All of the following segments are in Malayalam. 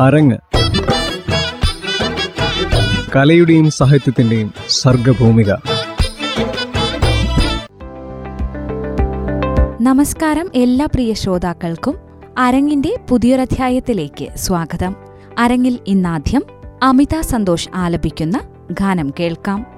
അരങ്ങ്. കലയുടെയും സാഹിത്യത്തിന്റെയും സർഗഭൂമിക. നമസ്കാരം എല്ലാ പ്രിയ ശ്രോതാക്കൾക്കും. അരങ്ങിന്റെ പുതിയൊരധ്യായത്തിലേക്ക് സ്വാഗതം. അരങ്ങിൽ ഇന്നാദ്യം അമിത സന്തോഷ് ആലപിക്കുന്ന ഗാനം കേൾക്കാം.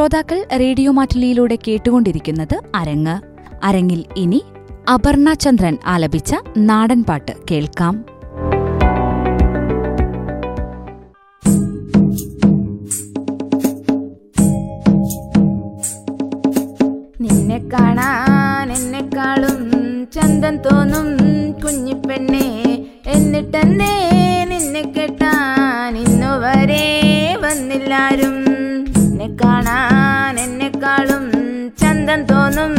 ശ്രോതാക്കൾ റേഡിയോ മാറ്റുലിയിലൂടെ കേട്ടുകൊണ്ടിരിക്കുന്നത് അരങ്ങ്. അരങ്ങിൽ ഇനി അപർണ ചന്ദ്രൻ ആലപിച്ച നാടൻപാട്ട് കേൾക്കാം. നിന്നെ കാണാൻ എന്നെക്കാളും ചന്തം തോന്നും കുഞ്ഞിപ്പെണ്ണെ. എന്നിട്ടെന്നേ നിന്നെ കെട്ടാൻ ഇന്നുവരെ വന്നില്ലാരും. കാണാൻ എന്നെക്കാളും ചന്തം തോന്നും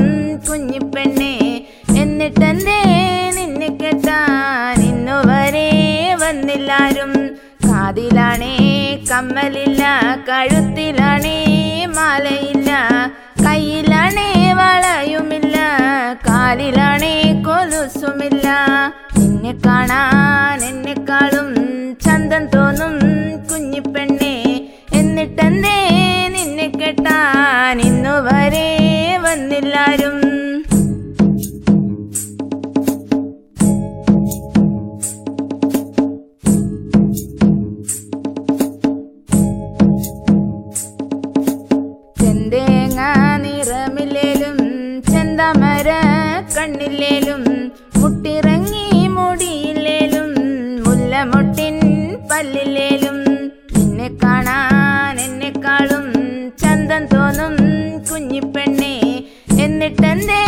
കുഞ്ഞിപ്പെണ്ണെ എന്നിട്ടെന്തേ നിന്നെ കെട്ടാൻ ഇന്നുവരെ വന്നില്ലാരും. കാതിലാണേ കമ്മലില്ല കഴുത്തിലാണേ മാലയില്ല. കയ്യിലാണേ വളയുമില്ല. കാലിലാണേ കൊലുസുമില്ല. നിന്നെ കാണാൻ എന്നെക്കാളും കണ്ണില്ലേലും മുട്ടിറങ്ങി മുടിയില്ലേലും മുല്ലമുട്ടിൻ പല്ലിലേലും. എന്നെ കാണാൻ എന്നെക്കാളും ചന്തം തോന്നും കുഞ്ഞിപ്പെണ്ണേ എന്നിട്ടെന്തേ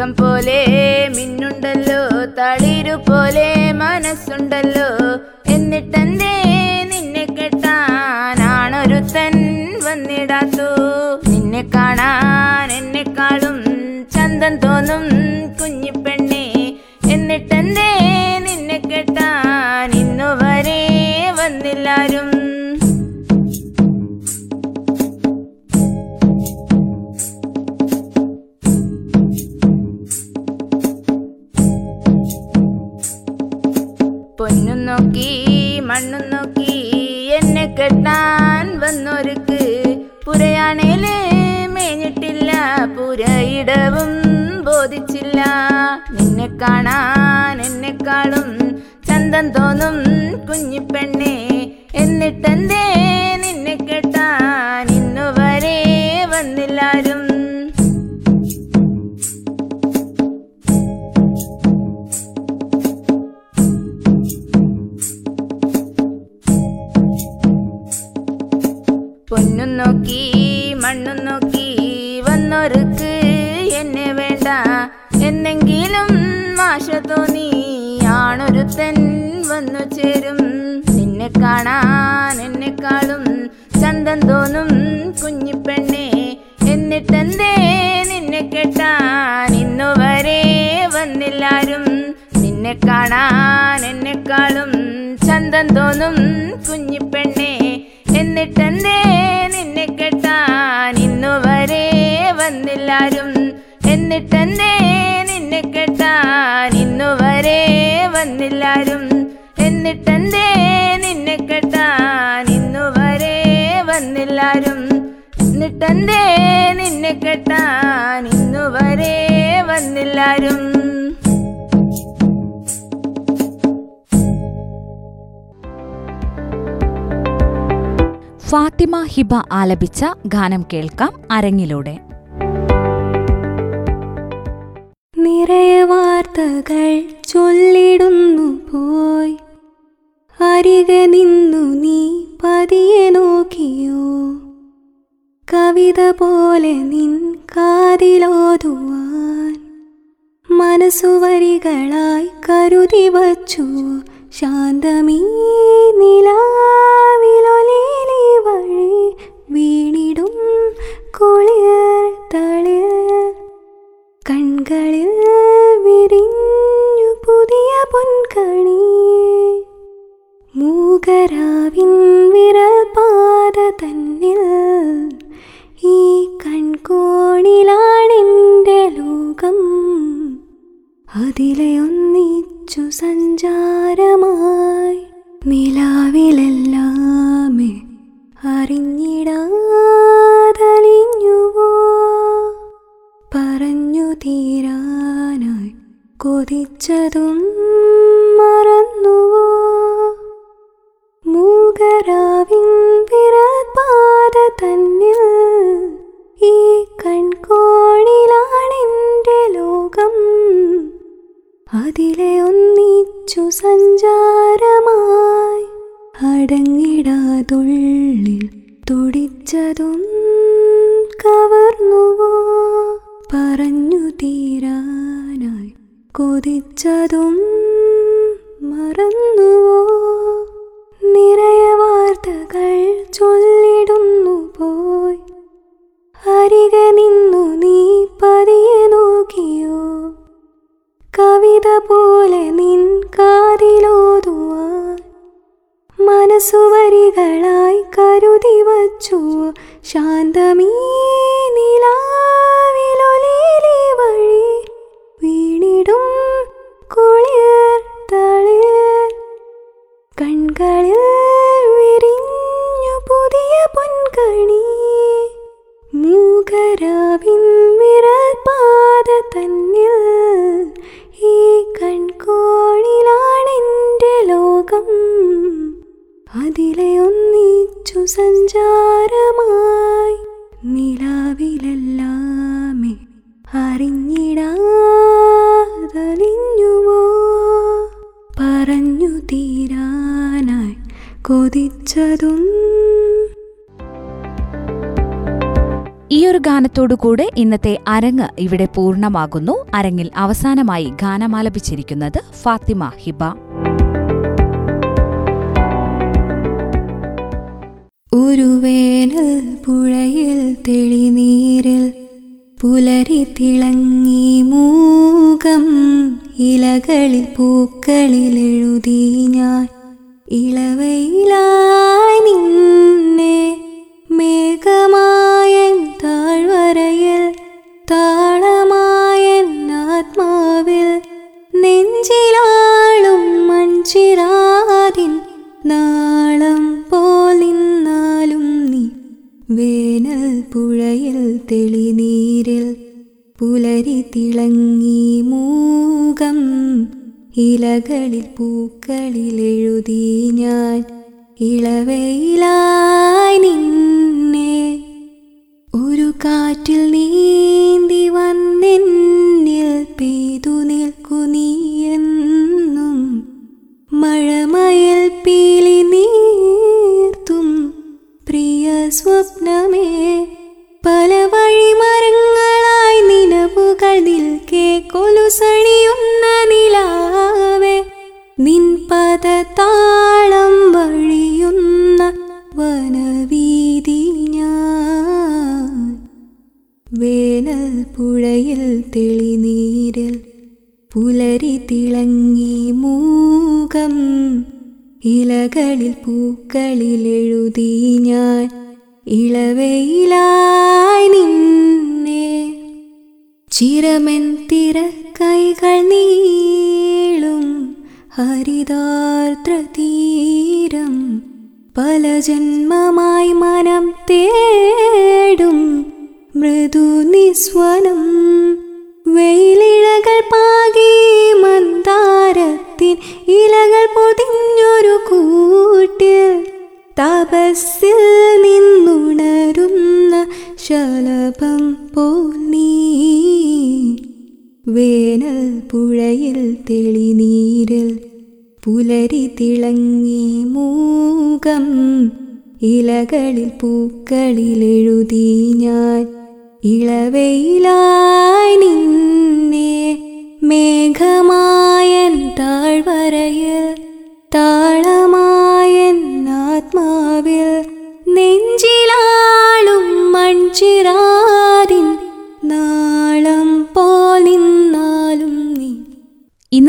തങ്കം പോലെ മിന്നുണ്ടല്ലോ തളിരു പോലെ മനസ്സുണ്ടല്ലോ. എന്നിട്ടെന്തേ നിന്നെ കെട്ടാനാണൊരുത്തൻ വന്നിടാത്തു. നിന്നെ കാണാൻ എന്നെക്കാളും ചന്തം തോന്നും കുഞ്ഞിപ്പെണ്ണെ കാണാൻ എന്നെക്കാളും ചന്തം തോന്നും കുഞ്ഞിപ്പെണ്ണെ. എന്നിട്ടെന്തേ നിന്നെ കെട്ടാൻ ചന്തം തോന്നും കുഞ്ഞിപ്പെണ്ണെ. എന്നിട്ടെന്തേ നിന്നെ കെട്ടാൻ ഇന്നുവരെ വന്നില്ലാരും. നിന്നെ കാണാൻ എന്നെക്കാളും ചന്തം തോന്നും കുഞ്ഞിപ്പെണ്ണെ. എന്നിട്ടെന്തേ നിന്നെ കെട്ടാൻ ഇന്നുവരെ വന്നില്ലാരും. എന്നിട്ടെന്തേ നിന്നെ കെട്ടാൻ ഇന്നുവരെ വന്നില്ലാരും. എന്നിട്ടെന്തേ എന്നിട്ടെന്തേ നിന്നെ കെട്ടാൻ ഇന്നുവരെ വന്നില്ലാരും. ഫാത്തിമ ഹിബ ആലപിച്ച ഗാനം കേൾക്കാം അരങ്ങിലൂടെ. നിറയെ വാർത്തകൾ ചൊല്ലിടുന്നു പോയി. അരികെ നിന്നു നീ പതിയെ നോക്കിയോ? കവിത പോലെ നിൻ കാതിലോതുവാൻ മനസ്സുവരികളായി കരുതി വച്ചു. ശാന്തമീ നിലാവിലൊലി വഴി വീണിടും കുളിർ തളിർ. കൺകളിൽ വിരിഞ്ഞു പുതിയ പൊൻകണി. മൂകരാവിൻ വിരൽ പാത തന്നിൽ അതിലെ ഒന്നിച്ചു സഞ്ചാരമായി കൊതിച്ചതും മറന്നുവോ? നിറയെ വാർത്തകൾ ചൊല്ലിടുന്നു പോയി. അരികെ നിന്നു നീ പതിയെ നോക്കിയോ? കവിത പോലെ നിൻ കാതിലോതുവാൻ മനസ്സുവരികളായി കരുതി വച്ചു ശാന്തമീ നിലാവിലൊലിയിലെ അറിഞ്ഞിടാതലിഞ്ഞുവോ? പറഞ്ഞു തീരാനായി കൊതിച്ചതും. ഈ ഒരു ഗാനത്തോടു കൂടെ ഇന്നത്തെ അരങ്ങ് ഇവിടെ പൂർണമാകുന്നു. അരങ്ങിൽ അവസാനമായി ഗാനമാലപിച്ചിരിക്കുന്നത് ഫാത്തിമ ഹിബ. ഒരു വേനൽ പുഴയിൽ തെളിനീരിൽ പുലരി തിളങ്ങി മൂകം ഇലകളിൽ പൂക്കളിൽ എഴുതി ഞാൻ. ഇളവയിലായി പുഴയിൽ തെളിനീരിൽ പുലരി തിളങ്ങി മൂകം. ഇലകളിൽ പൂക്കളിൽ എഴുതി ഞാൻ ഇളവയിലായി നിന്നെ. ഒരു കാറ്റിൽ നീന്തി വന്നെന്നിൽ പെയ്തു നിൽക്കു എന്നും. മഴമയിൽ പീലി സ്വപ്നമേ. പല വഴിമരങ്ങളായി നിലവുകൾ നിൽക്കെ കൊലുസണിയുന്ന നിലാവേ. നിൻ പദതാളം വഴിയുന്ന വനവീതി ഞാൻ. വേനൽ പുഴയിൽ തെളിനീരിൽ പുലരി തിളങ്ങി മൂകം. ഇലകളിൽ പൂക്കളിൽ എഴുതി ഞാൻ. ഇളവയിലായി നിന്നെ. ചിരമെൻ തിര കൈകൾ നീളും ഹരിതാർദ്ര തീരം. പല ജന്മമായി മനം തേടും മൃദു നിസ്വനം. വെയിലിഴകൾ പാകി മന്ദാരത്തിൻ ഇലകൾ പൊതിഞ്ഞൊരു കൂട്ടിൽ തപസ്സിൽ ശലഭം പോൽ നീ വേനൽ പുഴയിൽ തെളിനീരിൽ പുലരി തിളങ്ങി മൂകം. ഇലകളിൽ പൂക്കളിൽ എഴുതി ഞാൻ ഇളവയിലായി നിന്നെ മേഘമായൻ താഴ്വരയിൽ താളമായൻ ആത്മാവിൽ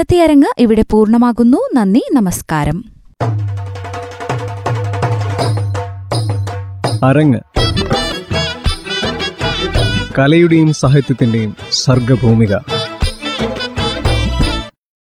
ഇന്നത്തെ അരങ്ങ് ഇവിടെ പൂർണമാകുന്നു. നന്ദി നമസ്കാരം. അരങ്ങ്. കലയുടെയും സാഹിത്യത്തിന്റെയും സർഗഭൂമിക.